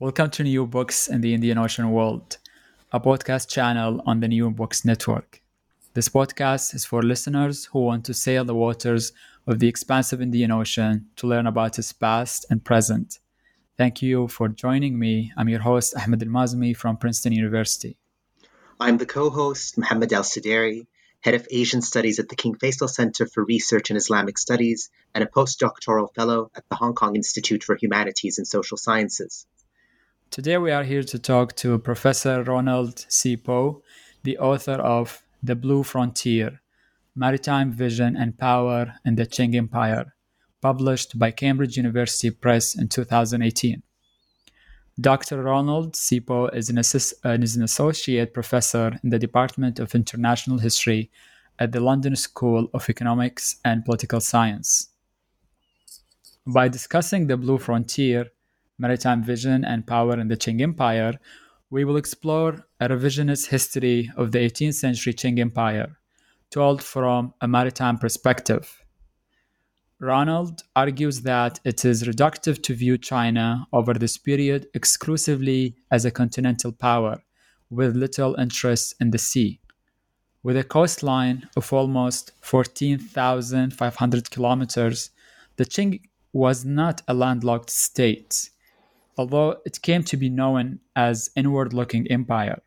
Welcome to New Books in the Indian Ocean World, a podcast channel on the New Books Network. This podcast is for listeners who want to sail the waters of the expansive Indian Ocean to learn about its past and present. Thank you for joining me. I'm your host, Ahmed Al Mazmi from Princeton University. I'm the co host, Mohammed Al Sudairi, head of Asian Studies at the King Faisal Center for Research in Islamic Studies and a postdoctoral fellow at the Hong Kong Institute for Humanities and Social Sciences. Today we are here to talk to Professor Ronald C. Po, the author of The Blue Frontier Maritime Vision and Power in the Qing Empire, published by Cambridge University Press in 2018. Dr. Ronald C. Is an, assist, uh, is an associate professor in the Department of International History at the London School of Economics and Political Science. By discussing the Blue Frontier, maritime vision and power in the Qing Empire, we will explore a revisionist history of the 18th century Qing Empire, told from a maritime perspective. Ronald argues that it is reductive to view China over this period exclusively as a continental power with little interest in the sea. With a coastline of almost 14,500 kilometers, the Qing was not a landlocked state although it came to be known as inward looking empire.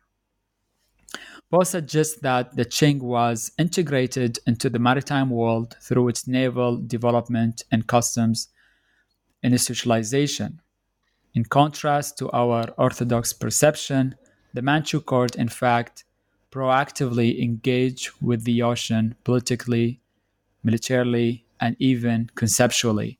Both suggest that the Qing was integrated into the maritime world through its naval development and customs institutionalization. In contrast to our orthodox perception, the Manchu court, in fact, proactively engaged with the ocean politically, militarily, and even conceptually.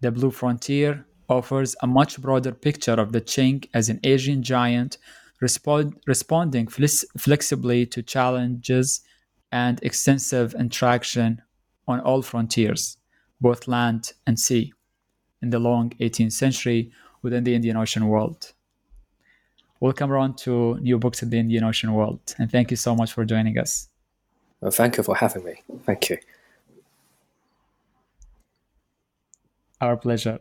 The Blue Frontier offers a much broader picture of the Qing as an Asian giant respond, responding flexibly to challenges and extensive interaction on all frontiers, both land and sea, in the long 18th century within the Indian Ocean world. Welcome around to New Books in the Indian Ocean world, and thank you so much for joining us. Well, thank you for having me. Thank you. Our pleasure.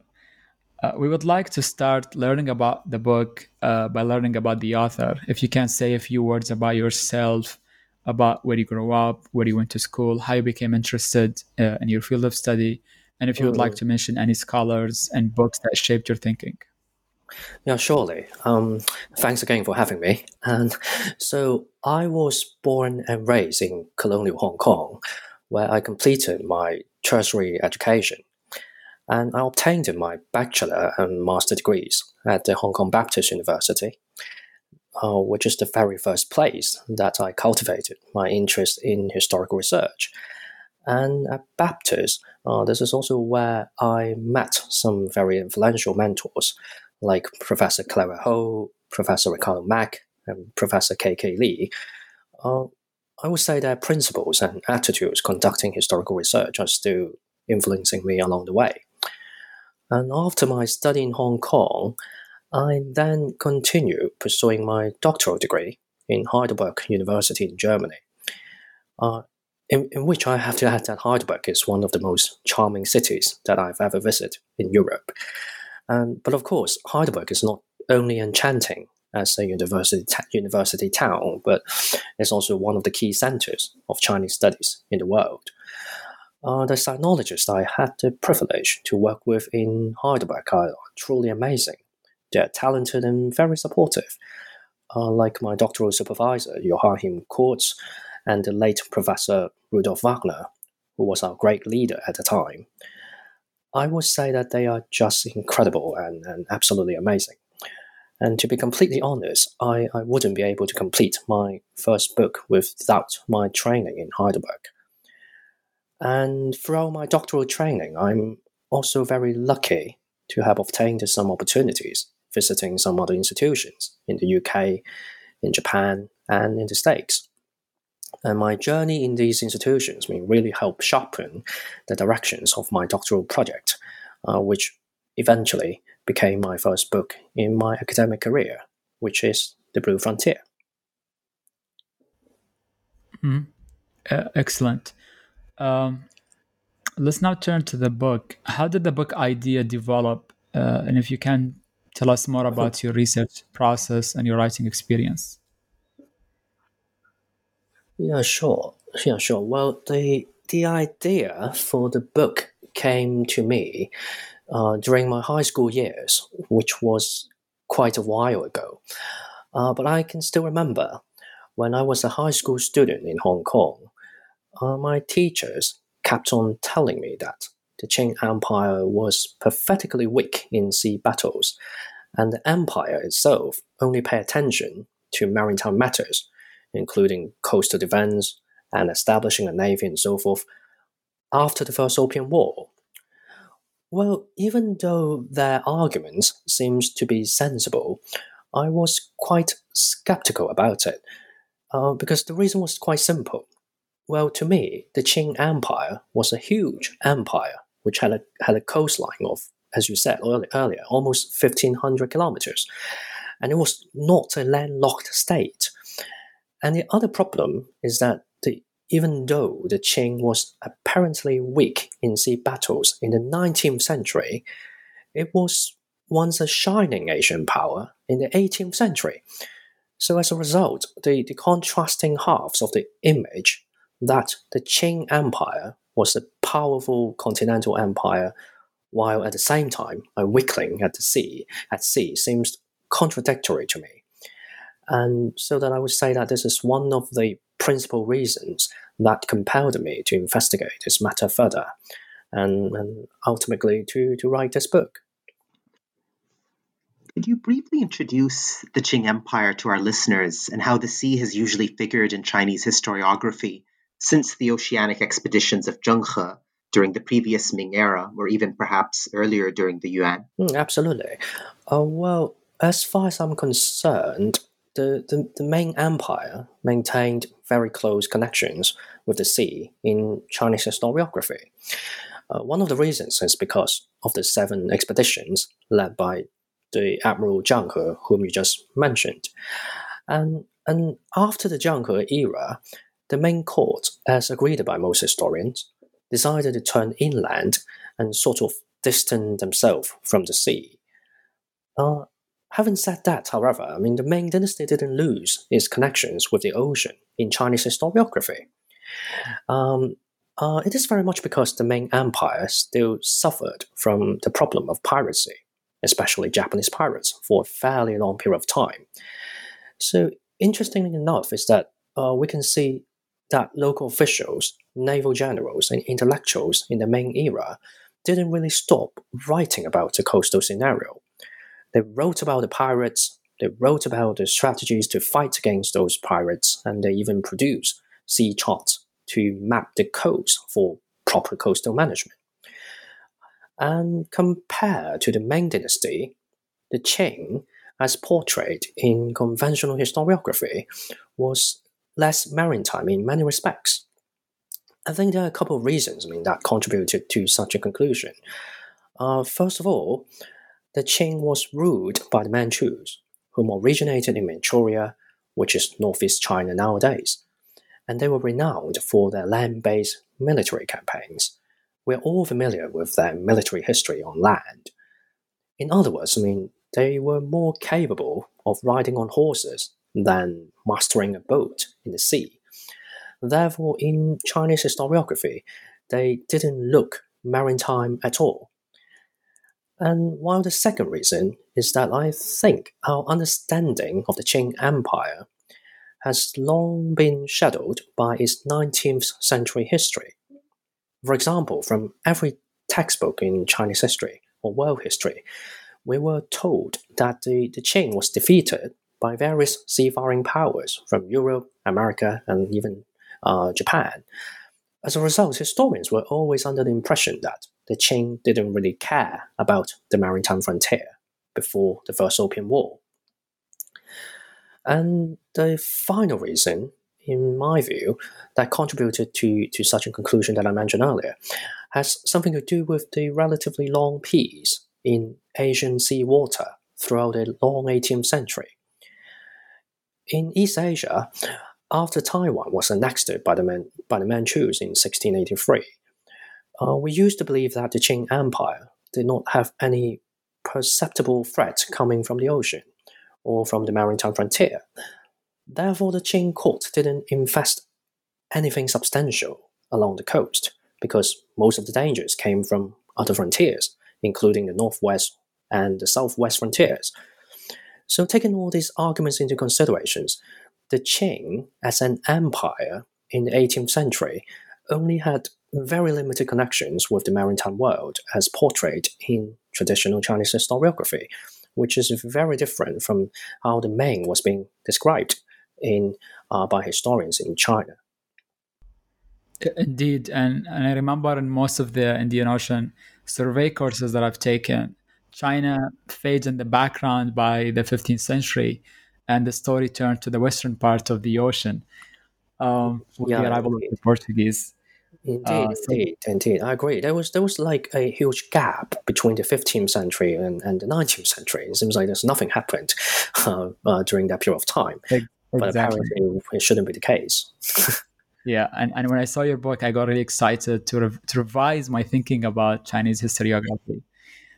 Uh, we would like to start learning about the book uh, by learning about the author. If you can say a few words about yourself, about where you grew up, where you went to school, how you became interested uh, in your field of study, and if you would like mm. to mention any scholars and books that shaped your thinking. Yeah, surely. Um, thanks again for having me. And so I was born and raised in colonial Hong Kong, where I completed my tertiary education and I obtained my bachelor and master degrees at the Hong Kong Baptist University, uh, which is the very first place that I cultivated my interest in historical research. And at Baptist, uh, this is also where I met some very influential mentors like Professor Clara Ho, Professor Ricardo Mak, and Professor K.K. Lee. Uh, I would say their principles and attitudes conducting historical research are still influencing me along the way. And after my study in Hong Kong, I then continued pursuing my doctoral degree in Heidelberg University in Germany, uh, in, in which I have to add that Heidelberg is one of the most charming cities that I've ever visited in Europe. Um, but of course, Heidelberg is not only enchanting as a university, university town, but it's also one of the key centers of Chinese studies in the world. Uh, the sinologists I had the privilege to work with in Heidelberg are truly amazing. They're talented and very supportive, uh, like my doctoral supervisor, Joachim Kurtz, and the late Professor Rudolf Wagner, who was our great leader at the time. I would say that they are just incredible and, and absolutely amazing. And to be completely honest, I, I wouldn't be able to complete my first book without my training in Heidelberg. And throughout my doctoral training, I'm also very lucky to have obtained some opportunities visiting some other institutions in the UK, in Japan, and in the States. And my journey in these institutions really helped sharpen the directions of my doctoral project, uh, which eventually became my first book in my academic career, which is The Blue Frontier. Mm, uh, excellent. Um, let's now turn to the book. How did the book idea develop? Uh, and if you can tell us more about your research process and your writing experience. Yeah, sure. Yeah, sure. Well, the the idea for the book came to me uh, during my high school years, which was quite a while ago. Uh, but I can still remember when I was a high school student in Hong Kong, my teachers kept on telling me that the Qing Empire was pathetically weak in sea battles, and the empire itself only paid attention to maritime matters, including coastal defense and establishing a navy and so forth, after the First Opium War. Well, even though their arguments seemed to be sensible, I was quite skeptical about it, uh, because the reason was quite simple. Well, to me, the Qing Empire was a huge empire which had a, had a coastline of, as you said earlier, almost 1,500 kilometers. And it was not a landlocked state. And the other problem is that the, even though the Qing was apparently weak in sea battles in the 19th century, it was once a shining Asian power in the 18th century. So, as a result, the, the contrasting halves of the image that the Qing Empire was a powerful continental empire, while at the same time a weakling at the sea at sea seems contradictory to me. And so that I would say that this is one of the principal reasons that compelled me to investigate this matter further and, and ultimately to, to write this book. Could you briefly introduce the Qing Empire to our listeners and how the sea has usually figured in Chinese historiography since the oceanic expeditions of Zheng He during the previous Ming era, or even perhaps earlier during the Yuan? Mm, absolutely. Uh, well, as far as I'm concerned, the, the, the Ming Empire maintained very close connections with the sea in Chinese historiography. Uh, one of the reasons is because of the seven expeditions led by the Admiral Zhang He, whom you just mentioned. And, and after the Zhang He era, the Ming court, as agreed by most historians, decided to turn inland and sort of distance themselves from the sea. Uh, having said that, however, I mean, the Ming dynasty didn't lose its connections with the ocean in Chinese historiography. Um, uh, it is very much because the Ming Empire still suffered from the problem of piracy especially Japanese pirates, for a fairly long period of time. So, interestingly enough, is that uh, we can see that local officials, naval generals, and intellectuals in the Ming era didn't really stop writing about the coastal scenario. They wrote about the pirates, they wrote about the strategies to fight against those pirates, and they even produced sea charts to map the coast for proper coastal management. And compared to the Ming Dynasty, the Qing, as portrayed in conventional historiography, was less maritime in many respects. I think there are a couple of reasons I mean, that contributed to such a conclusion. Uh, first of all, the Qing was ruled by the Manchus, whom originated in Manchuria, which is northeast China nowadays, and they were renowned for their land based military campaigns we're all familiar with their military history on land. In other words, I mean, they were more capable of riding on horses than mastering a boat in the sea. Therefore, in Chinese historiography, they didn't look maritime at all. And while the second reason is that I think our understanding of the Qing Empire has long been shadowed by its 19th century history. For example, from every textbook in Chinese history or world history, we were told that the, the Qing was defeated by various seafaring powers from Europe, America, and even uh, Japan. As a result, historians were always under the impression that the Qing didn't really care about the maritime frontier before the First Opium War. And the final reason, in my view, that contributed to, to such a conclusion that I mentioned earlier has something to do with the relatively long peace in Asian sea water throughout the long 18th century. In East Asia, after Taiwan was annexed by the, Man- by the Manchus in 1683, uh, we used to believe that the Qing Empire did not have any perceptible threat coming from the ocean or from the maritime frontier. Therefore, the Qing court didn't invest anything substantial along the coast because most of the dangers came from other frontiers, including the northwest and the southwest frontiers. So, taking all these arguments into considerations, the Qing, as an empire in the 18th century, only had very limited connections with the maritime world as portrayed in traditional Chinese historiography, which is very different from how the Ming was being described in uh, by historians in China. Indeed, and, and I remember in most of the Indian Ocean survey courses that I've taken, China fades in the background by the 15th century, and the story turned to the western part of the ocean um, with yeah, the arrival of the Portuguese. Indeed, uh, so, indeed, indeed. I agree. There was there was like a huge gap between the 15th century and, and the 19th century. It seems like there's nothing happened uh, uh, during that period of time. Exactly. But apparently, it shouldn't be the case. yeah, and, and when I saw your book, I got really excited to, rev- to revise my thinking about Chinese historiography.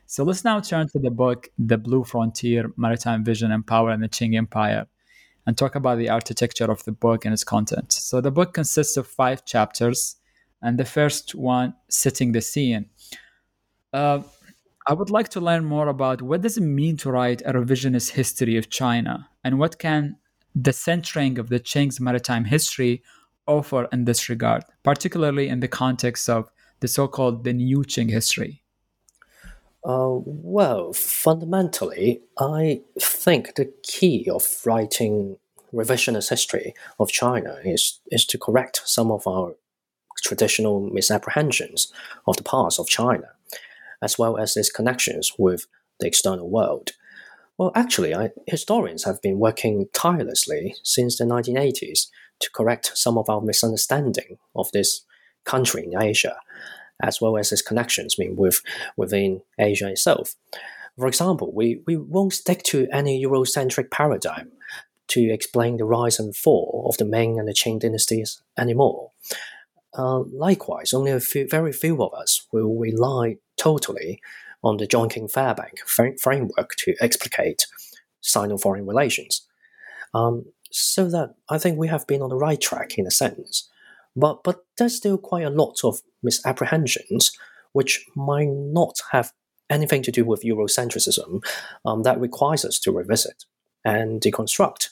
So let's now turn to the book, The Blue Frontier Maritime Vision and Power in the Qing Empire, and talk about the architecture of the book and its content. So the book consists of five chapters, and the first one, Setting the Scene. Uh, I would like to learn more about what does it mean to write a revisionist history of China, and what can the centering of the Qing's maritime history offer in this regard, particularly in the context of the so-called the New Qing history. Uh, well, fundamentally, I think the key of writing revisionist history of China is is to correct some of our traditional misapprehensions of the past of China, as well as its connections with the external world. Well, actually, I, historians have been working tirelessly since the 1980s to correct some of our misunderstanding of this country in Asia as well as its connections I mean, with within Asia itself. For example, we, we won't stick to any Eurocentric paradigm to explain the rise and fall of the Ming and the Qing dynasties anymore. Uh, likewise, only a few, very few of us will rely totally on the John King Fairbank fr- framework to explicate Sino-foreign relations. Um, so that I think we have been on the right track in a sense. But but there's still quite a lot of misapprehensions which might not have anything to do with Eurocentrism um, that requires us to revisit and deconstruct.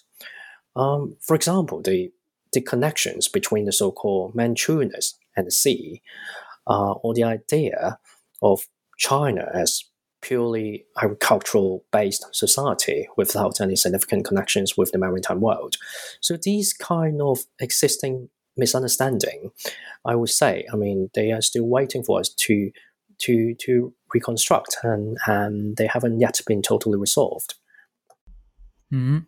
Um, for example, the the connections between the so-called Manchuness and the sea, uh, or the idea of China as purely agricultural based society without any significant connections with the maritime world. So these kind of existing misunderstanding, I would say, I mean, they are still waiting for us to to to reconstruct, and and they haven't yet been totally resolved. Mm-hmm.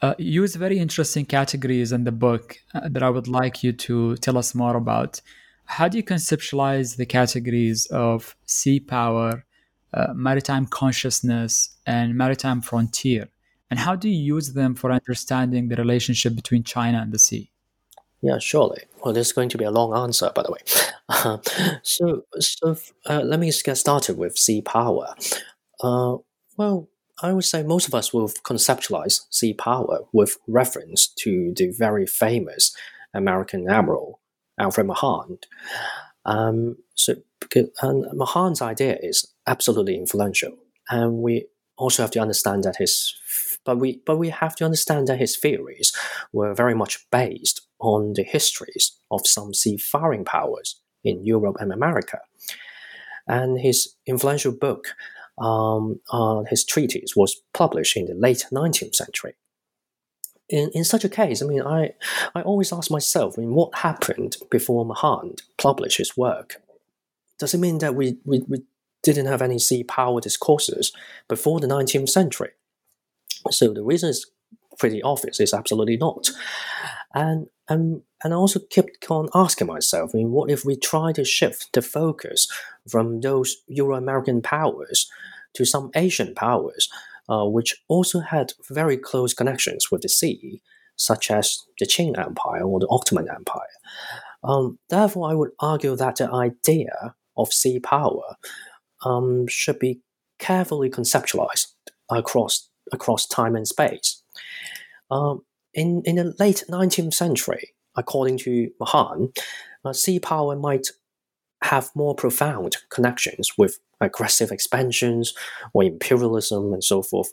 Uh, use very interesting categories in the book uh, that I would like you to tell us more about. How do you conceptualize the categories of sea power, uh, maritime consciousness, and maritime frontier? And how do you use them for understanding the relationship between China and the sea? Yeah, surely. Well, this is going to be a long answer, by the way. Uh, so, so uh, let me just get started with sea power. Uh, well, I would say most of us will conceptualize sea power with reference to the very famous American admiral Alfred Mahan. Um, so, because, Mahan's idea is absolutely influential, and we also have to understand that his, but we but we have to understand that his theories were very much based on the histories of some seafaring powers in Europe and America. And his influential book, um, uh, his treatise, was published in the late 19th century. In, in such a case, I mean, I, I always ask myself, I mean, what happened before Mahan published his work? does it mean that we, we, we didn't have any sea power discourses before the 19th century? So the reason is pretty obvious. It's absolutely not. And and and I also kept on asking myself, I mean, what if we try to shift the focus from those Euro-American powers to some Asian powers, uh, which also had very close connections with the sea, such as the Qing Empire or the Ottoman Empire. Um, therefore, I would argue that the idea of sea power um, should be carefully conceptualized across across time and space. Um, in in the late 19th century, according to Mahan, uh, sea power might have more profound connections with aggressive expansions or imperialism and so forth.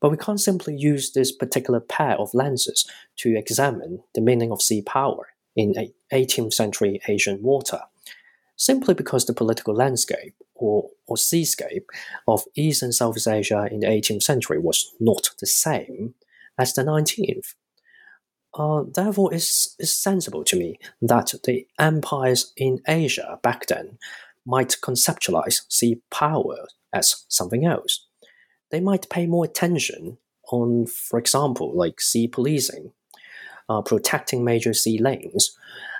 But we can't simply use this particular pair of lenses to examine the meaning of sea power in 18th century Asian water, simply because the political landscape or, or seascape of East and Southeast Asia in the 18th century was not the same as the 19th. Uh, therefore, it's, it's sensible to me that the empires in Asia back then might conceptualize sea power as something else. They might pay more attention on, for example, like sea policing, uh, protecting major sea lanes,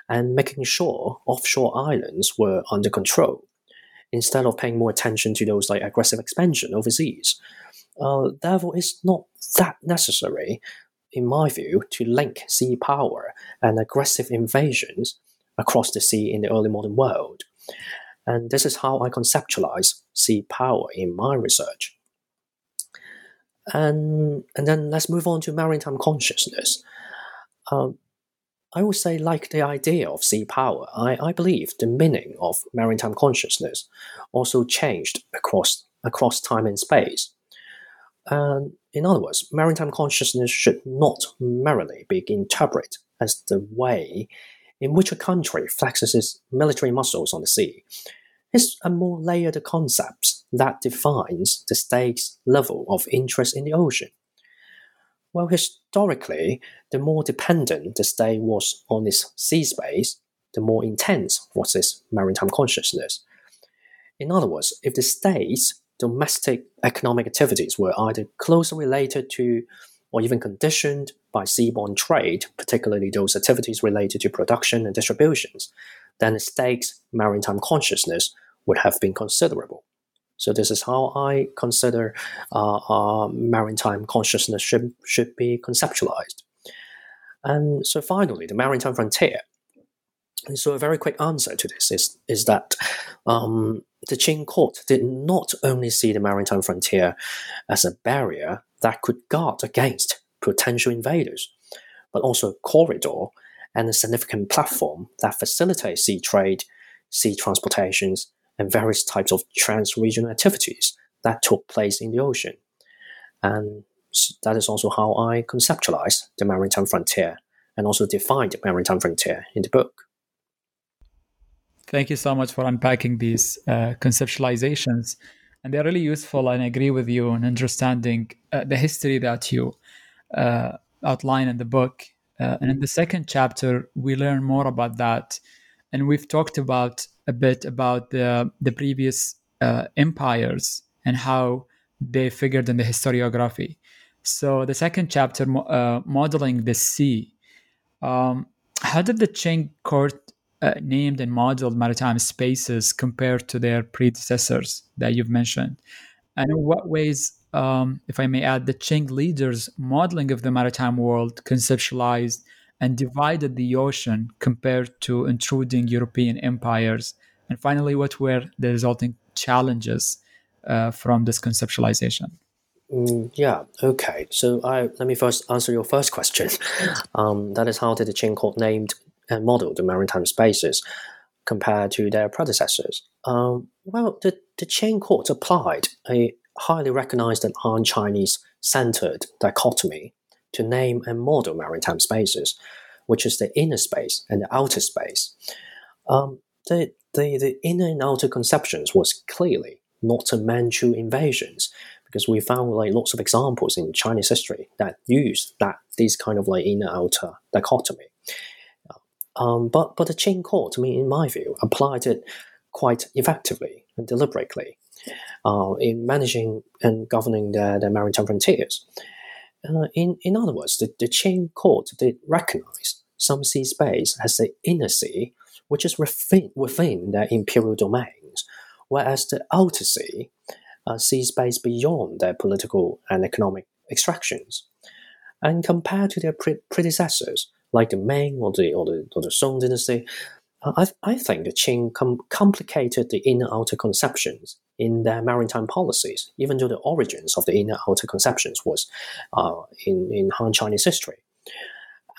and making sure offshore islands were under control, instead of paying more attention to those like aggressive expansion overseas. Uh, therefore, it's not that necessary in my view, to link sea power and aggressive invasions across the sea in the early modern world. And this is how I conceptualize sea power in my research. And, and then let's move on to maritime consciousness. Um, I would say, like the idea of sea power, I, I believe the meaning of maritime consciousness also changed across, across time and space. And in other words, maritime consciousness should not merely be interpreted as the way in which a country flexes its military muscles on the sea. It's a more layered concept that defines the state's level of interest in the ocean. Well, historically, the more dependent the state was on its sea space, the more intense was its maritime consciousness. In other words, if the states domestic economic activities were either closely related to or even conditioned by seaborne trade, particularly those activities related to production and distributions, then the state's maritime consciousness would have been considerable. So this is how I consider uh, maritime consciousness should, should be conceptualized. And so finally, the maritime frontier. So a very quick answer to this is, is that um, the Qing court did not only see the maritime frontier as a barrier that could guard against potential invaders, but also a corridor and a significant platform that facilitates sea trade, sea transportations, and various types of trans-regional activities that took place in the ocean. And that is also how I conceptualize the maritime frontier and also defined the maritime frontier in the book. Thank you so much for unpacking these uh, conceptualizations. And they're really useful. And I agree with you in understanding uh, the history that you uh, outline in the book. Uh, and in the second chapter, we learn more about that. And we've talked about a bit about the, the previous uh, empires and how they figured in the historiography. So the second chapter, uh, modeling the sea. Um, how did the Qing court uh, named and modeled maritime spaces compared to their predecessors that you've mentioned? And in what ways, um, if I may add, the Qing leaders' modeling of the maritime world conceptualized and divided the ocean compared to intruding European empires? And finally, what were the resulting challenges uh, from this conceptualization? Mm, yeah. Okay. So I let me first answer your first question. Um, that is how did the Qing court named and model the maritime spaces compared to their predecessors? Um, well, the, the Qing court applied a highly recognized and Han Chinese centered dichotomy to name and model maritime spaces, which is the inner space and the outer space. Um, the, the, the inner and outer conceptions was clearly not a Manchu invasions because we found like lots of examples in Chinese history that used that this kind of like inner outer dichotomy. Um, but but the Qing court, I mean, in my view, applied it quite effectively and deliberately uh, in managing and governing the, the maritime frontiers. Uh, in, in other words, the, the Qing court did recognize some sea space as the inner sea, which is within, within their imperial domains, whereas the outer sea uh, sea space beyond their political and economic extractions. And compared to their pre- predecessors, like the Ming or the, or the, or the Song dynasty, uh, I, I think the Qing com- complicated the inner outer conceptions in their maritime policies, even though the origins of the inner outer conceptions was uh, in, in Han Chinese history.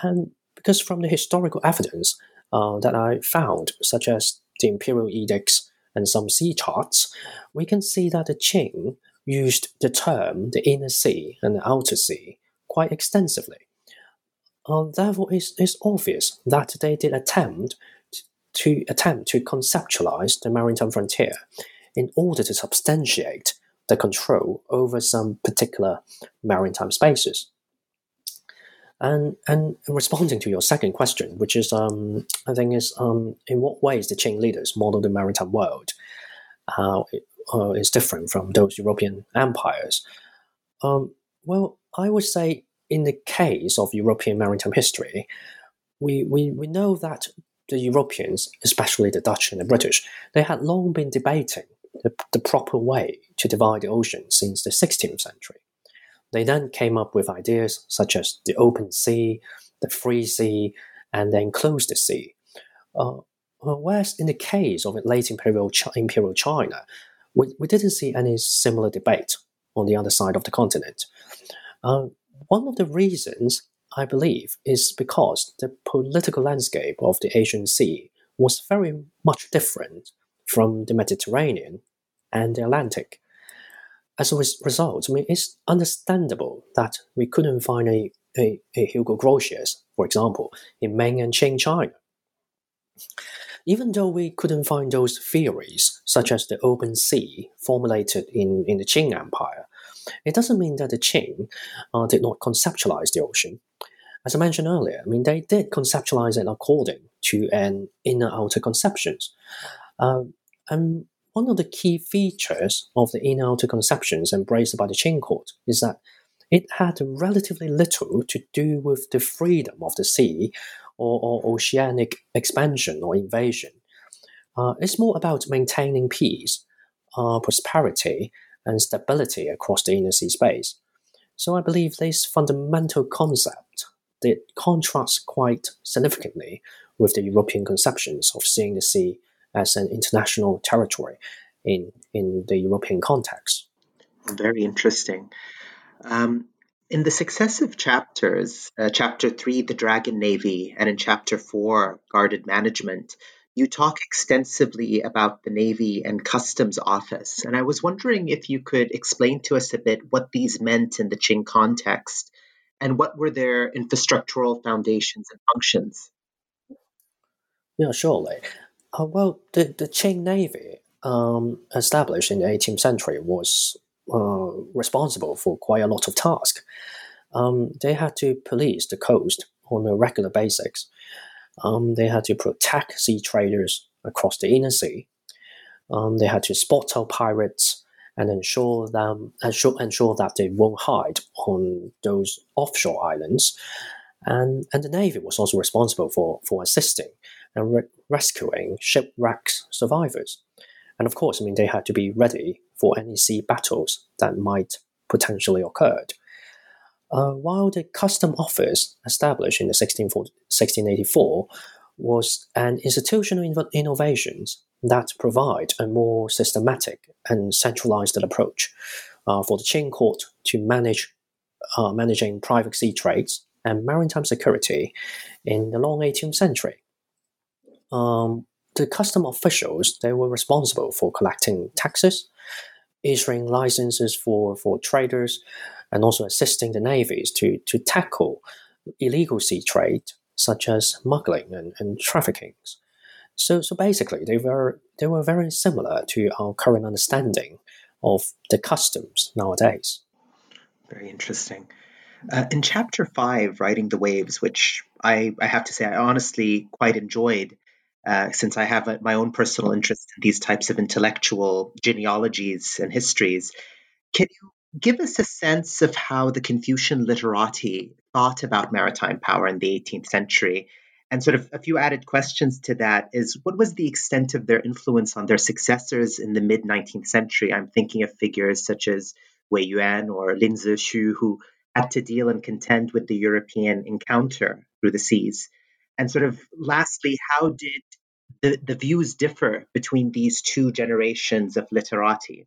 And because from the historical evidence uh, that I found, such as the imperial edicts and some sea charts, we can see that the Qing used the term the inner sea and the outer sea quite extensively. Uh, therefore, it's, it's obvious that they did attempt to attempt to conceptualize the maritime frontier in order to substantiate the control over some particular maritime spaces. And and responding to your second question, which is um, I think is um, in what ways the Qing leaders model the maritime world, it uh, is different from those European empires. Um, well, I would say in the case of European maritime history, we, we, we know that the Europeans, especially the Dutch and the British, they had long been debating the, the proper way to divide the ocean since the 16th century. They then came up with ideas such as the open sea, the free sea, and the enclosed sea. Uh, whereas in the case of late imperial, imperial China, we, we didn't see any similar debate on the other side of the continent. Uh, one of the reasons I believe, is because the political landscape of the Asian Sea was very much different from the Mediterranean and the Atlantic. As a result, I mean, it's understandable that we couldn't find a, a, a Hugo Grotius, for example, in Ming and Qing China. Even though we couldn't find those theories, such as the open sea, formulated in, in the Qing Empire, it doesn't mean that the Qing uh, did not conceptualize the ocean. As I mentioned earlier, I mean, they did conceptualize it according to an inner outer conceptions. Uh, and one of the key features of the inner outer conceptions embraced by the Qing court is that it had relatively little to do with the freedom of the sea or, or oceanic expansion or invasion. Uh, it's more about maintaining peace, uh, prosperity, and stability across the inner sea space. So I believe this fundamental concept that contrasts quite significantly with the European conceptions of seeing the sea as an international territory in, in the European context. Very interesting. Um, in the successive chapters, uh, chapter three, the Dragon Navy, and in chapter four, guarded management, you talk extensively about the Navy and Customs Office. And I was wondering if you could explain to us a bit what these meant in the Qing context and what were their infrastructural foundations and functions? Yeah, surely. Uh, well, the, the Qing Navy, um, established in the 18th century, was uh, responsible for quite a lot of tasks. Um, they had to police the coast on a regular basis. Um, they had to protect sea traders across the inner sea. Um, they had to spot out pirates and ensure them ensure, ensure that they won't hide on those offshore islands. And, and the Navy was also responsible for, for assisting and re- rescuing shipwrecked survivors. And of course, I mean, they had to be ready for any sea battles that might potentially occur. Uh, while the custom office, established in the 1684, was an institutional innovation that provide a more systematic and centralized approach uh, for the Qing court to manage uh, managing private sea trades and maritime security in the long 18th century. Um, the custom officials they were responsible for collecting taxes, issuing licenses for, for traders, and also assisting the navies to, to tackle illegal sea trade such as smuggling and, and trafficking. So, so basically, they were they were very similar to our current understanding of the customs nowadays. Very interesting. Uh, in chapter five, riding the waves, which I, I have to say I honestly quite enjoyed, uh, since I have a, my own personal interest in these types of intellectual genealogies and histories. Can you give us a sense of how the Confucian literati thought about maritime power in the 18th century? And sort of a few added questions to that is what was the extent of their influence on their successors in the mid 19th century? I'm thinking of figures such as Wei Yuan or Lin Zexu, who had to deal and contend with the European encounter through the seas. And sort of lastly, how did the, the views differ between these two generations of literati?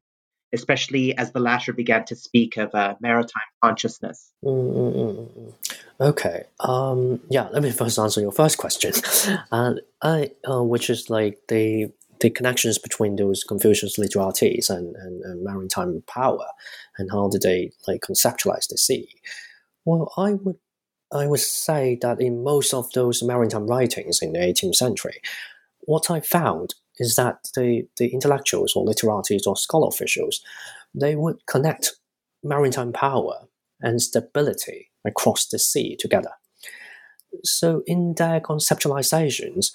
Especially as the latter began to speak of a maritime consciousness. Mm-hmm. Okay. Um, yeah, let me first answer your first question, uh, I, uh, which is like the the connections between those Confucius literatis and, and, and, maritime power, and how did they like conceptualize the sea? Well, I would I would say that in most of those maritime writings in the 18th century, what I found is that the, the intellectuals or literatis or scholar officials, they would connect maritime power and stability across the sea together. So in their conceptualizations,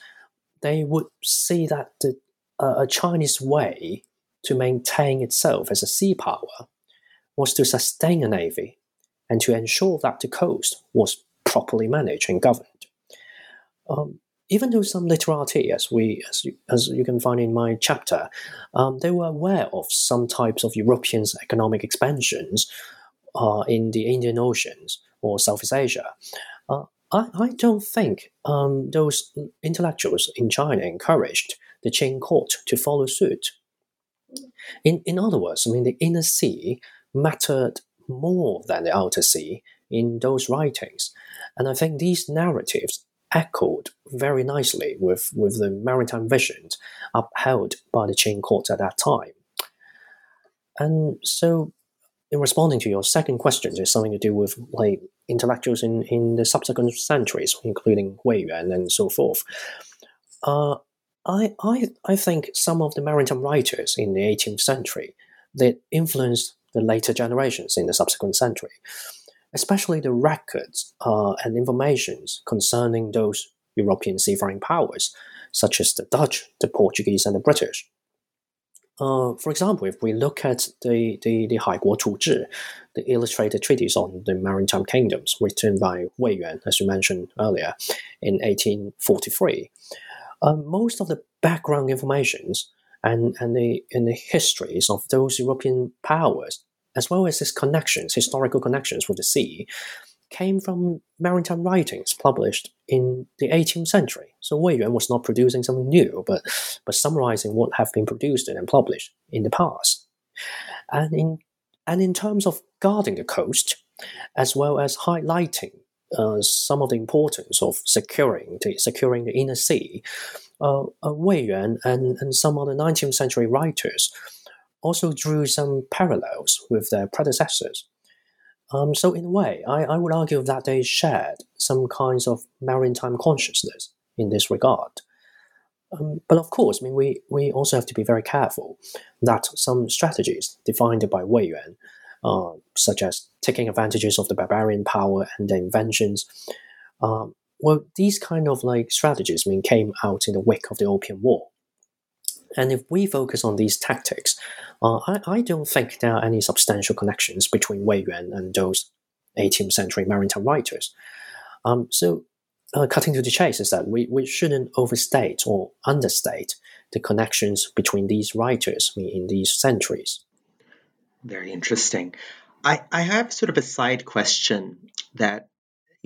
they would see that the, uh, a Chinese way to maintain itself as a sea power was to sustain a navy and to ensure that the coast was properly managed and governed. Um, even though some literati, as we as you, as you can find in my chapter, um, they were aware of some types of European economic expansions uh, in the Indian Oceans or Southeast Asia. Uh, I, I don't think um, those intellectuals in China encouraged the Qing court to follow suit. In, in other words, I mean, the inner sea mattered more than the outer sea in those writings. And I think these narratives echoed very nicely with, with the maritime visions upheld by the Qing court at that time. And so, in responding to your second question, there's something to do with like intellectuals in, in the subsequent centuries, including Wei Yuan and so forth. Uh, I, I, I think some of the maritime writers in the 18th century that influenced the later generations in the subsequent century especially the records uh, and informations concerning those European seafaring powers, such as the Dutch, the Portuguese, and the British. Uh, for example, if we look at the, the, the the illustrated treatise on the maritime kingdoms written by Wei Yuan, as you mentioned earlier, in 1843, uh, most of the background informations and, and, the, and the histories of those European powers as well as his connections, historical connections with the sea, came from maritime writings published in the 18th century. So Wei Yuan was not producing something new, but, but summarizing what have been produced and published in the past. And in, and in terms of guarding the coast, as well as highlighting uh, some of the importance of securing the, securing the inner sea, uh, uh, Wei Yuan and, and some other 19th century writers also drew some parallels with their predecessors. Um, so, in a way, I, I would argue that they shared some kinds of maritime consciousness in this regard. Um, but of course, I mean, we, we also have to be very careful that some strategies defined by Wei Yuan, uh, such as taking advantages of the barbarian power and their inventions, um, well, these kind of like strategies, I mean, came out in the wake of the Opium War. And if we focus on these tactics, uh, I, I, don't think there are any substantial connections between Wei Yuan and those 18th century maritime writers. Um, so, uh, cutting to the chase is that we, we shouldn't overstate or understate the connections between these writers in these centuries. Very interesting. I, I have sort of a side question that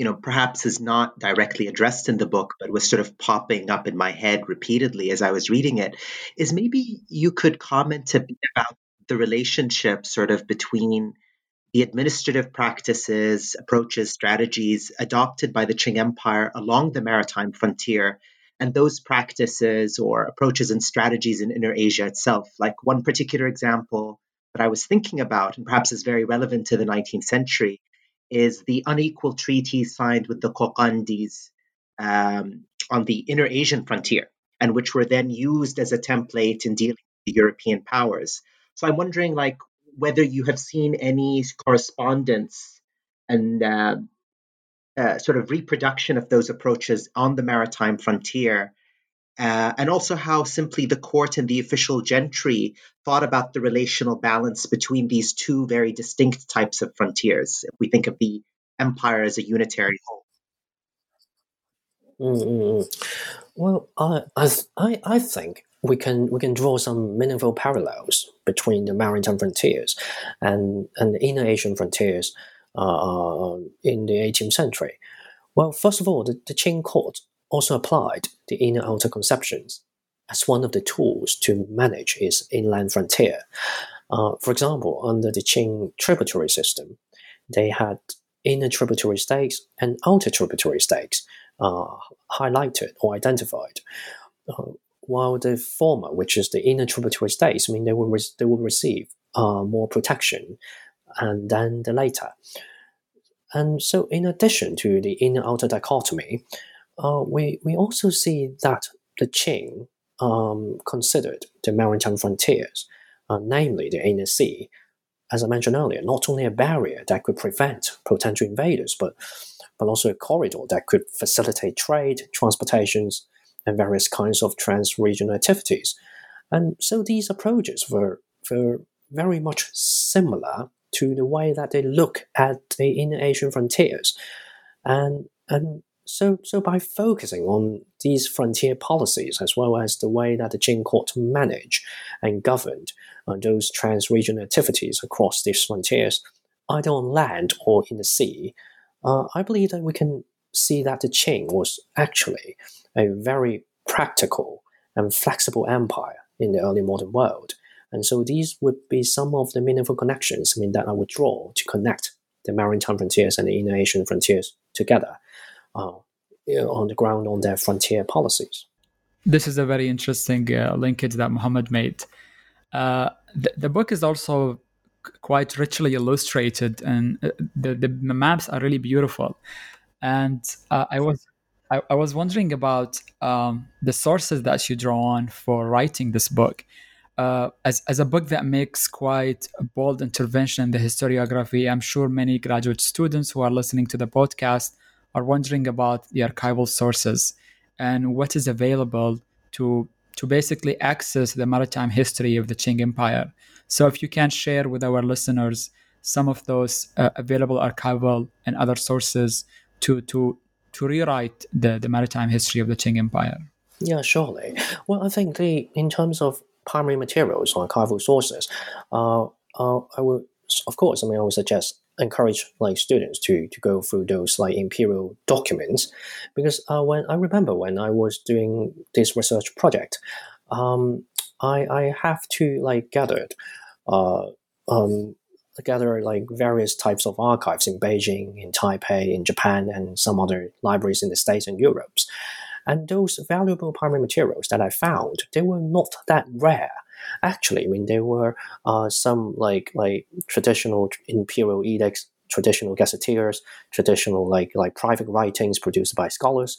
you know, perhaps is not directly addressed in the book, but was sort of popping up in my head repeatedly as I was reading it, is maybe you could comment about the relationship sort of between the administrative practices, approaches, strategies adopted by the Qing Empire along the maritime frontier and those practices or approaches and strategies in Inner Asia itself. Like one particular example that I was thinking about, and perhaps is very relevant to the 19th century, is the unequal treaty signed with the Kokandis um, on the inner Asian frontier, and which were then used as a template in dealing with the European powers. So I'm wondering, like, whether you have seen any correspondence and uh, uh, sort of reproduction of those approaches on the maritime frontier, uh, and also how simply the court and the official gentry thought about the relational balance between these two very distinct types of frontiers. If we think of the empire as a unitary whole. Mm-hmm. Well, I, I, I think we can we can draw some meaningful parallels between the maritime frontiers and and the inner Asian frontiers uh, in the 18th century. Well, first of all, the, the Qing court also applied the inner outer conceptions as one of the tools to manage its inland frontier. Uh, for example, under the Qing tributary system, they had inner tributary states and outer tributary states uh, highlighted or identified. Uh, while the former, which is the inner tributary states, I mean, they will, re- they will receive uh, more protection and than the later. And so, in addition to the inner outer dichotomy, uh, we, we also see that the Qing um, considered the maritime frontiers, uh, namely the inner sea, as I mentioned earlier, not only a barrier that could prevent potential invaders, but but also a corridor that could facilitate trade, transportations, and various kinds of trans-regional activities. And so these approaches were, were very much similar to the way that they look at the inner Asian frontiers. And, and so, so by focusing on these frontier policies as well as the way that the Qing court managed and governed uh, those trans-regional activities across these frontiers, either on land or in the sea, uh, I believe that we can see that the Qing was actually a very practical and flexible empire in the early modern world. And so these would be some of the meaningful connections I mean, that I would draw to connect the maritime frontiers and the inner Asian frontiers together uh, on the ground on their frontier policies. This is a very interesting uh, linkage that Muhammad made. Uh, the, the, book is also quite richly illustrated, and uh, the, the maps are really beautiful. And uh, I was I, I, was wondering about um, the sources that you draw on for writing this book. Uh, as, as a book that makes quite a bold intervention in the historiography, I'm sure many graduate students who are listening to the podcast are wondering about the archival sources and what is available to to basically access the maritime history of the Qing Empire. So, if you can share with our listeners some of those uh, available archival and other sources to to to rewrite the, the maritime history of the Qing Empire. Yeah, surely. Well, I think the in terms of primary materials or archival sources, uh, uh, I would, of course, I mean, I would suggest encourage like students to to go through those like imperial documents because uh, when I remember when I was doing this research project, um, I I have to like gathered uh, um, gather like various types of archives in Beijing, in Taipei, in Japan, and some other libraries in the States and Europe. And those valuable primary materials that I found, they were not that rare Actually, I mean there were uh, some like like traditional imperial edicts, traditional gazetteers, traditional like like private writings produced by scholars.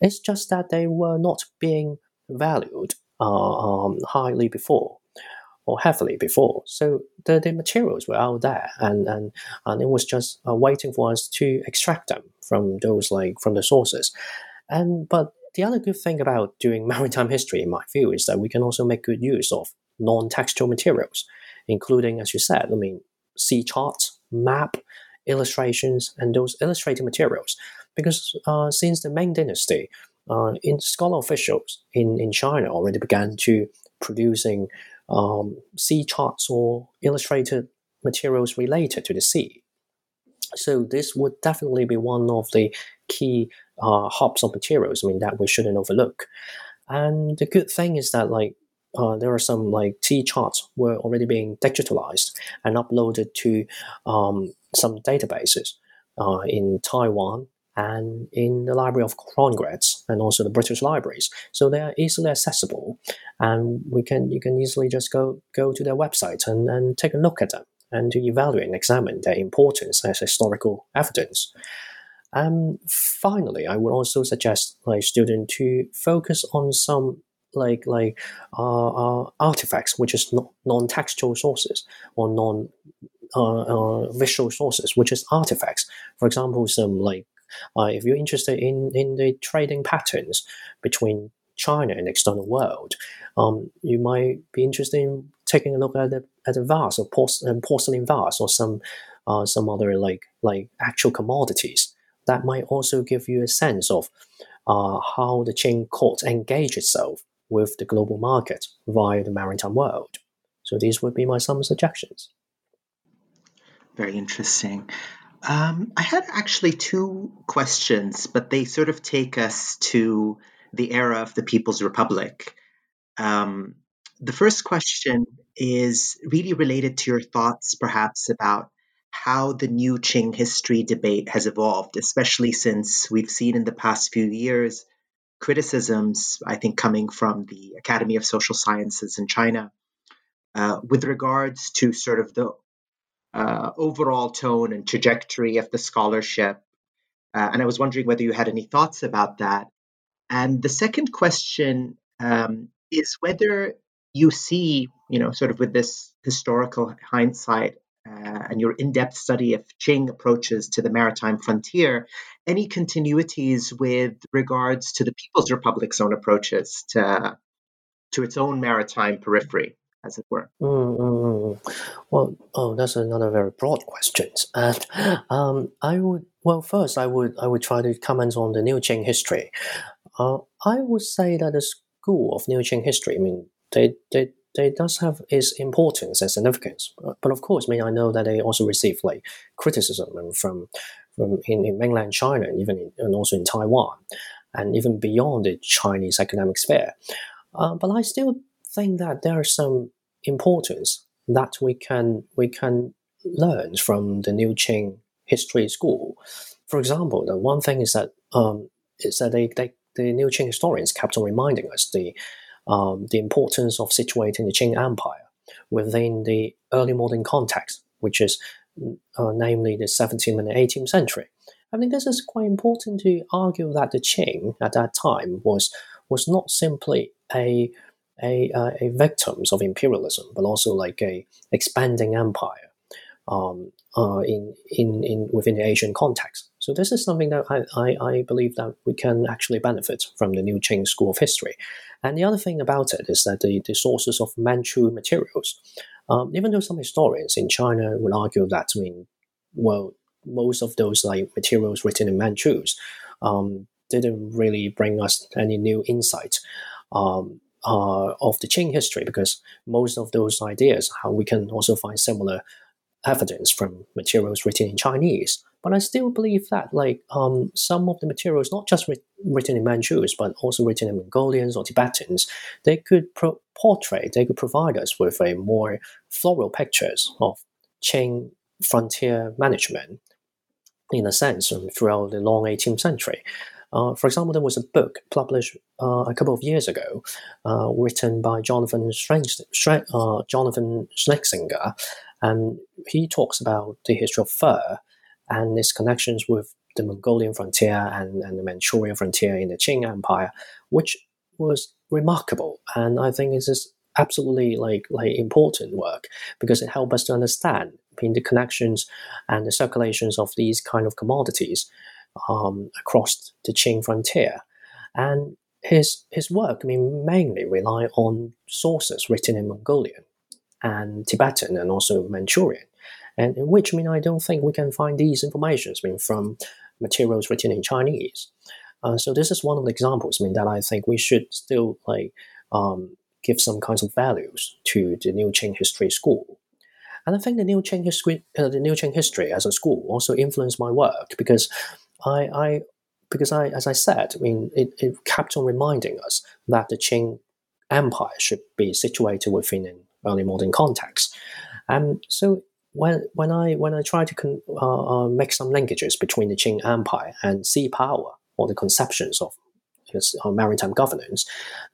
It's just that they were not being valued uh, um, highly before or heavily before. So the, the materials were out there, and and, and it was just uh, waiting for us to extract them from those like from the sources. And but the other good thing about doing maritime history, in my view, is that we can also make good use of non-textual materials, including, as you said, I mean, sea charts, map, illustrations, and those illustrated materials. Because uh, since the Ming Dynasty, uh, in scholar officials in, in China already began to producing um, sea charts or illustrated materials related to the sea. So this would definitely be one of the key uh, hubs of materials. I mean that we shouldn't overlook. And the good thing is that like uh, there are some like T charts were already being digitalized and uploaded to um, some databases uh, in Taiwan and in the Library of Congress and also the British libraries. So they are easily accessible, and we can you can easily just go go to their website and, and take a look at them and to evaluate and examine their importance as historical evidence. And finally, I would also suggest my student to focus on some like like uh, uh, artifacts, which is non-textual sources or non uh, uh, visual sources, which is artifacts. For example, some like uh, if you're interested in in the trading patterns between China and external world, um, you might be interested in taking a look at the at a vase or porcelain, porcelain vase or some uh, some other like like actual commodities. That might also give you a sense of uh, how the Qing court engage itself with the global market via the maritime world. So these would be my some suggestions. Very interesting. Um, I had actually two questions, but they sort of take us to the era of the People's Republic. Um, the first question is really related to your thoughts, perhaps, about how the new Qing history debate has evolved, especially since we've seen in the past few years criticisms, I think, coming from the Academy of Social Sciences in China uh, with regards to sort of the uh, overall tone and trajectory of the scholarship. Uh, and I was wondering whether you had any thoughts about that. And the second question um, is whether you see, you know, sort of with this historical hindsight uh, and your in depth study of Qing approaches to the maritime frontier, any continuities with regards to the People's Republic's own approaches to, to its own maritime periphery? as it were? Mm, mm, mm. Well, oh, that's another very broad question. And um, I would, well, first I would, I would try to comment on the New Qing history. Uh, I would say that the school of New Qing history, I mean, they, they, they does have its importance and significance. But of course, I mean, I know that they also receive like criticism from, from in, in mainland China and even in, and also in Taiwan, and even beyond the Chinese academic sphere. Uh, but I still think that there are some importance that we can we can learn from the New Qing history school. For example, the one thing is that um, is that they, they, the New Qing historians kept on reminding us the um, the importance of situating the Qing Empire within the early modern context, which is uh, namely the 17th and 18th century. I think this is quite important to argue that the Qing at that time was was not simply a a, uh, a victims of imperialism, but also like a expanding empire um, uh, in, in, in within the Asian context. So this is something that I, I, I, believe that we can actually benefit from the New Qing School of History. And the other thing about it is that the, the sources of Manchu materials, um, even though some historians in China would argue that, I mean, well, most of those like materials written in Manchus um, didn't really bring us any new insight. Um, uh, of the Qing history because most of those ideas, how we can also find similar evidence from materials written in Chinese. But I still believe that, like um, some of the materials, not just written in Manchus, but also written in Mongolians or Tibetans, they could pro- portray, they could provide us with a more floral pictures of Qing frontier management, in a sense, throughout the long 18th century. Uh, for example, there was a book published uh, a couple of years ago, uh, written by Jonathan uh, Jonathan Schlesinger, and he talks about the history of fur and its connections with the Mongolian frontier and, and the Manchurian frontier in the Qing Empire, which was remarkable. And I think it is is absolutely like like important work because it helped us to understand the connections and the circulations of these kind of commodities um, across the Qing frontier. And his his work, I mean, mainly rely on sources written in Mongolian and Tibetan and also Manchurian, and in which I mean I don't think we can find these informations I mean from materials written in Chinese. Uh, so this is one of the examples I mean that I think we should still like um, give some kinds of values to the New Qing History School. And I think the New Qing history, uh, the New Qing history as a school also influenced my work because I, I because I, as I said, I mean, it, it kept on reminding us that the Qing Empire should be situated within an early modern context. And so when when I when I try to con, uh, uh, make some linkages between the Qing Empire and sea power or the conceptions of uh, maritime governance,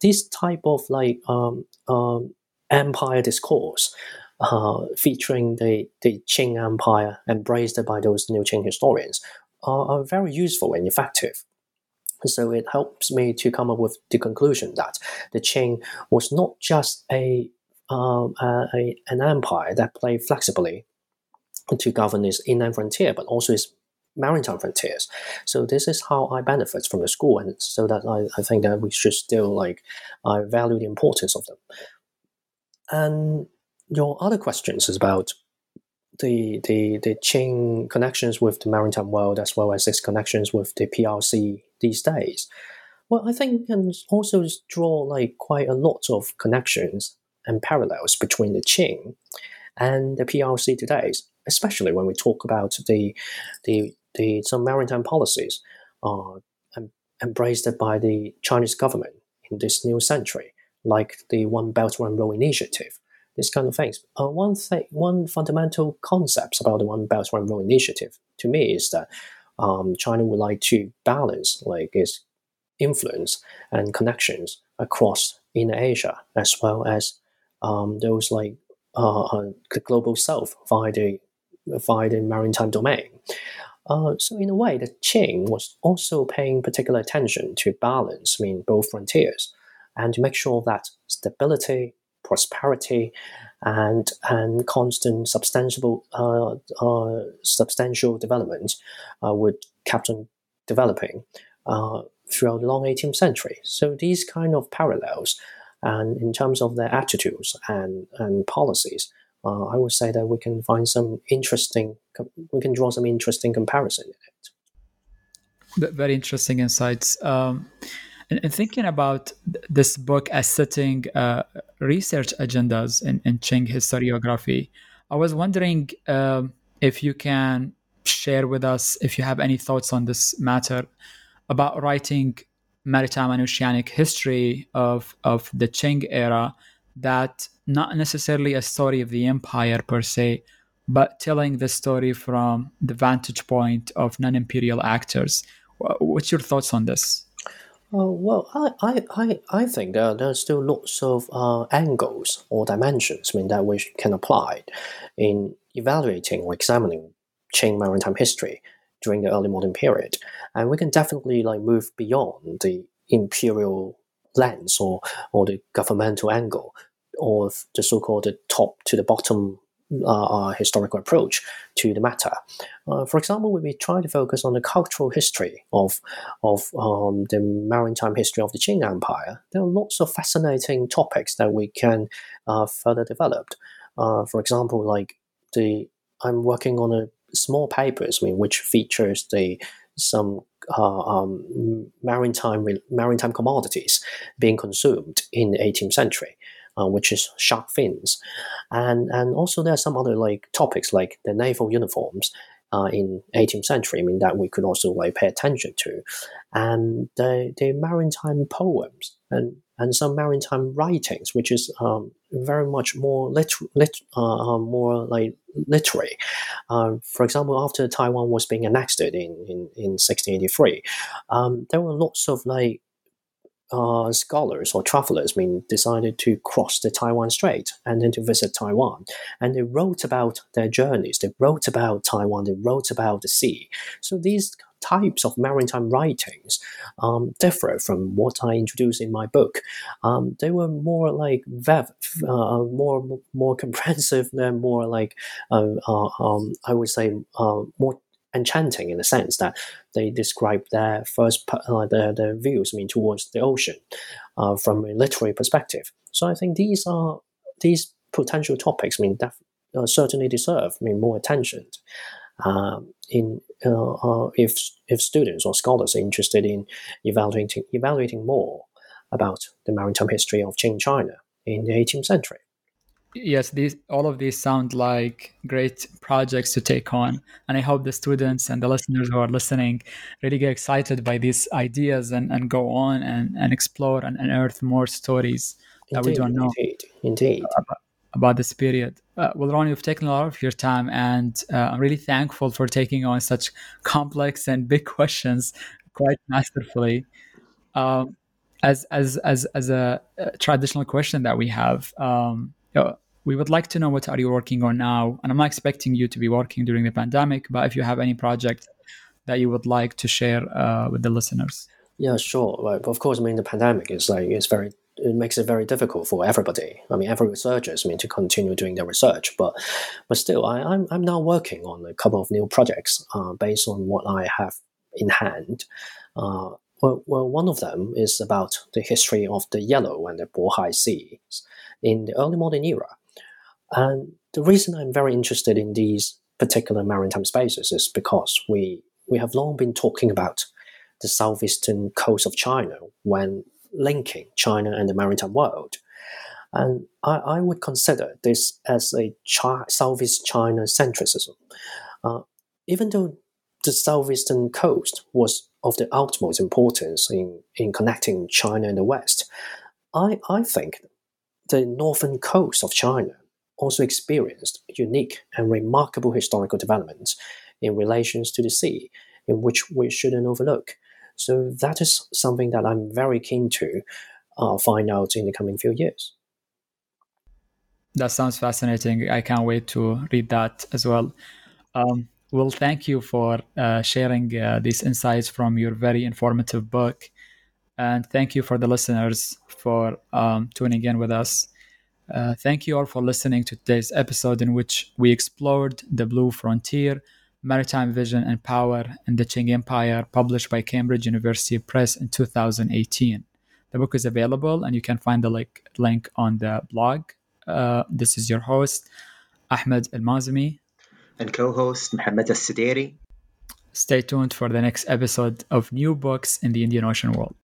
this type of like um, um, empire discourse uh, featuring the, the Qing Empire embraced by those New Qing historians are, are very useful and effective. So it helps me to come up with the conclusion that the Qing was not just a, um, a an empire that played flexibly to govern its inland frontier, but also its maritime frontiers. So this is how I benefit from the school, and so that I, I think that we should still like I value the importance of them. And your other questions is about the the the Qing connections with the maritime world as well as its connections with the PRC these days. Well, I think can also draw like quite a lot of connections and parallels between the Qing and the PRC today, especially when we talk about the the the some maritime policies uh, embraced by the Chinese government in this new century, like the One Belt One Road initiative, this kind of things. Uh, one thing, one fundamental concept about the One Belt One Road initiative to me is that um, China would like to balance like its influence and connections across in Asia as well as um, those like uh, uh, the global south via the via the maritime domain. Uh, so in a way, the Qing was also paying particular attention to balance mean both frontiers and to make sure that stability, prosperity, and and constant substantial uh, uh, substantial development uh, would kept on developing uh, throughout the long 18th century. So these kind of parallels, and in terms of their attitudes and and policies, uh, I would say that we can find some interesting, we can draw some interesting comparison in it. Very interesting insights. Um, and, and, thinking about this book as setting uh, research agendas in, in Qing historiography, I was wondering um, if you can share with us if you have any thoughts on this matter about writing maritime and oceanic history of, of the Qing era that not necessarily a story of the empire per se, but telling the story from the vantage point of non-imperial actors. What's your thoughts on this? Uh, well, I, I, I think there, there are still lots of uh, angles or dimensions I mean, that we can apply in evaluating or examining Qing maritime history during the early modern period. And we can definitely like move beyond the imperial lens or, or the governmental angle or the so-called top to the bottom uh, uh, historical approach to the matter. Uh, for example, we try to focus on the cultural history of of um, the maritime history of the Qing Empire, there are lots of fascinating topics that we can uh, further develop. Uh, for example, like the I'm working on a small papers, which features the some uh, um, maritime maritime commodities being consumed in the 18th century uh, which is shark fins, and and also there are some other like topics like the naval uniforms uh, in 18th century. I mean that we could also like pay attention to, and the the maritime poems and and some maritime writings, which is um, very much more lit, lit uh, uh more like literary. Uh, for example, after Taiwan was being annexed in in, in 1683, um, there were lots of like uh, scholars or travelers, I mean, decided to cross the Taiwan Strait and then to visit Taiwan. And they wrote about their journeys. They wrote about Taiwan. They wrote about the sea. So these types of maritime writings um, differ from what I introduced in my book. Um, they were more like vev, uh, more more comprehensive. More like uh, uh, um, I would say uh, more enchanting in the sense that they describe their first uh, their, their views I mean towards the ocean uh, from a literary perspective. So I think these are these potential topics. I mean, that uh, certainly deserve I mean more attention. Um, in uh, uh, if if students or scholars are interested in evaluating evaluating more about the maritime history of Qing China in the 18th century yes these all of these sound like great projects to take on. And i hope the students and the listeners who are listening really get excited by these ideas and, and go on and, and explore and unearth more stories that we don't know indeed, indeed. About, about this period. Uh, well ron you've taken a lot of your time and uh, i'm really thankful for taking on such complex and big questions quite masterfully. Um, as as as as a, a, traditional question that we have um, we would like to know what are you working on now and i'm not expecting you to be working during the pandemic but if you have any project that you would like to share uh, with the listeners yeah sure like of course i mean the pandemic is like it's very it makes it very difficult for everybody. I mean, every researchers I mean to continue doing their research, but but still, I, I'm, I'm now working on a couple of new projects uh, based on what I have in hand. Uh, well, well, one of them is about the history of the Yellow and the Bohai Seas in the early modern era, and the reason I'm very interested in these particular maritime spaces is because we we have long been talking about the southeastern coast of China when linking China and the maritime world. And I, I would consider this as a Chi- Southeast China centricism. Uh, even though the southeastern coast was of the utmost importance in, in connecting China and the West, I, I think the northern coast of China also experienced unique and remarkable historical developments in relations to the sea, in which we shouldn't overlook. So that is something that I'm very keen to uh, find out in the coming few years. That sounds fascinating. I can't wait to read that as well. Um, well, thank you for uh, sharing uh, these insights from your very informative book. And thank you for the listeners for um, tuning in with us. Uh, thank you all for listening to today's episode in which we explored the Blue Frontier Maritime Vision and Power in the Qing Empire, published by Cambridge University Press in 2018. The book is available and you can find the link, link on the blog. Uh, this is your host, Ahmed El Mazmi. And co host, Mohammed Al Sudairi. Stay tuned for the next episode of New Books in the Indian Ocean World.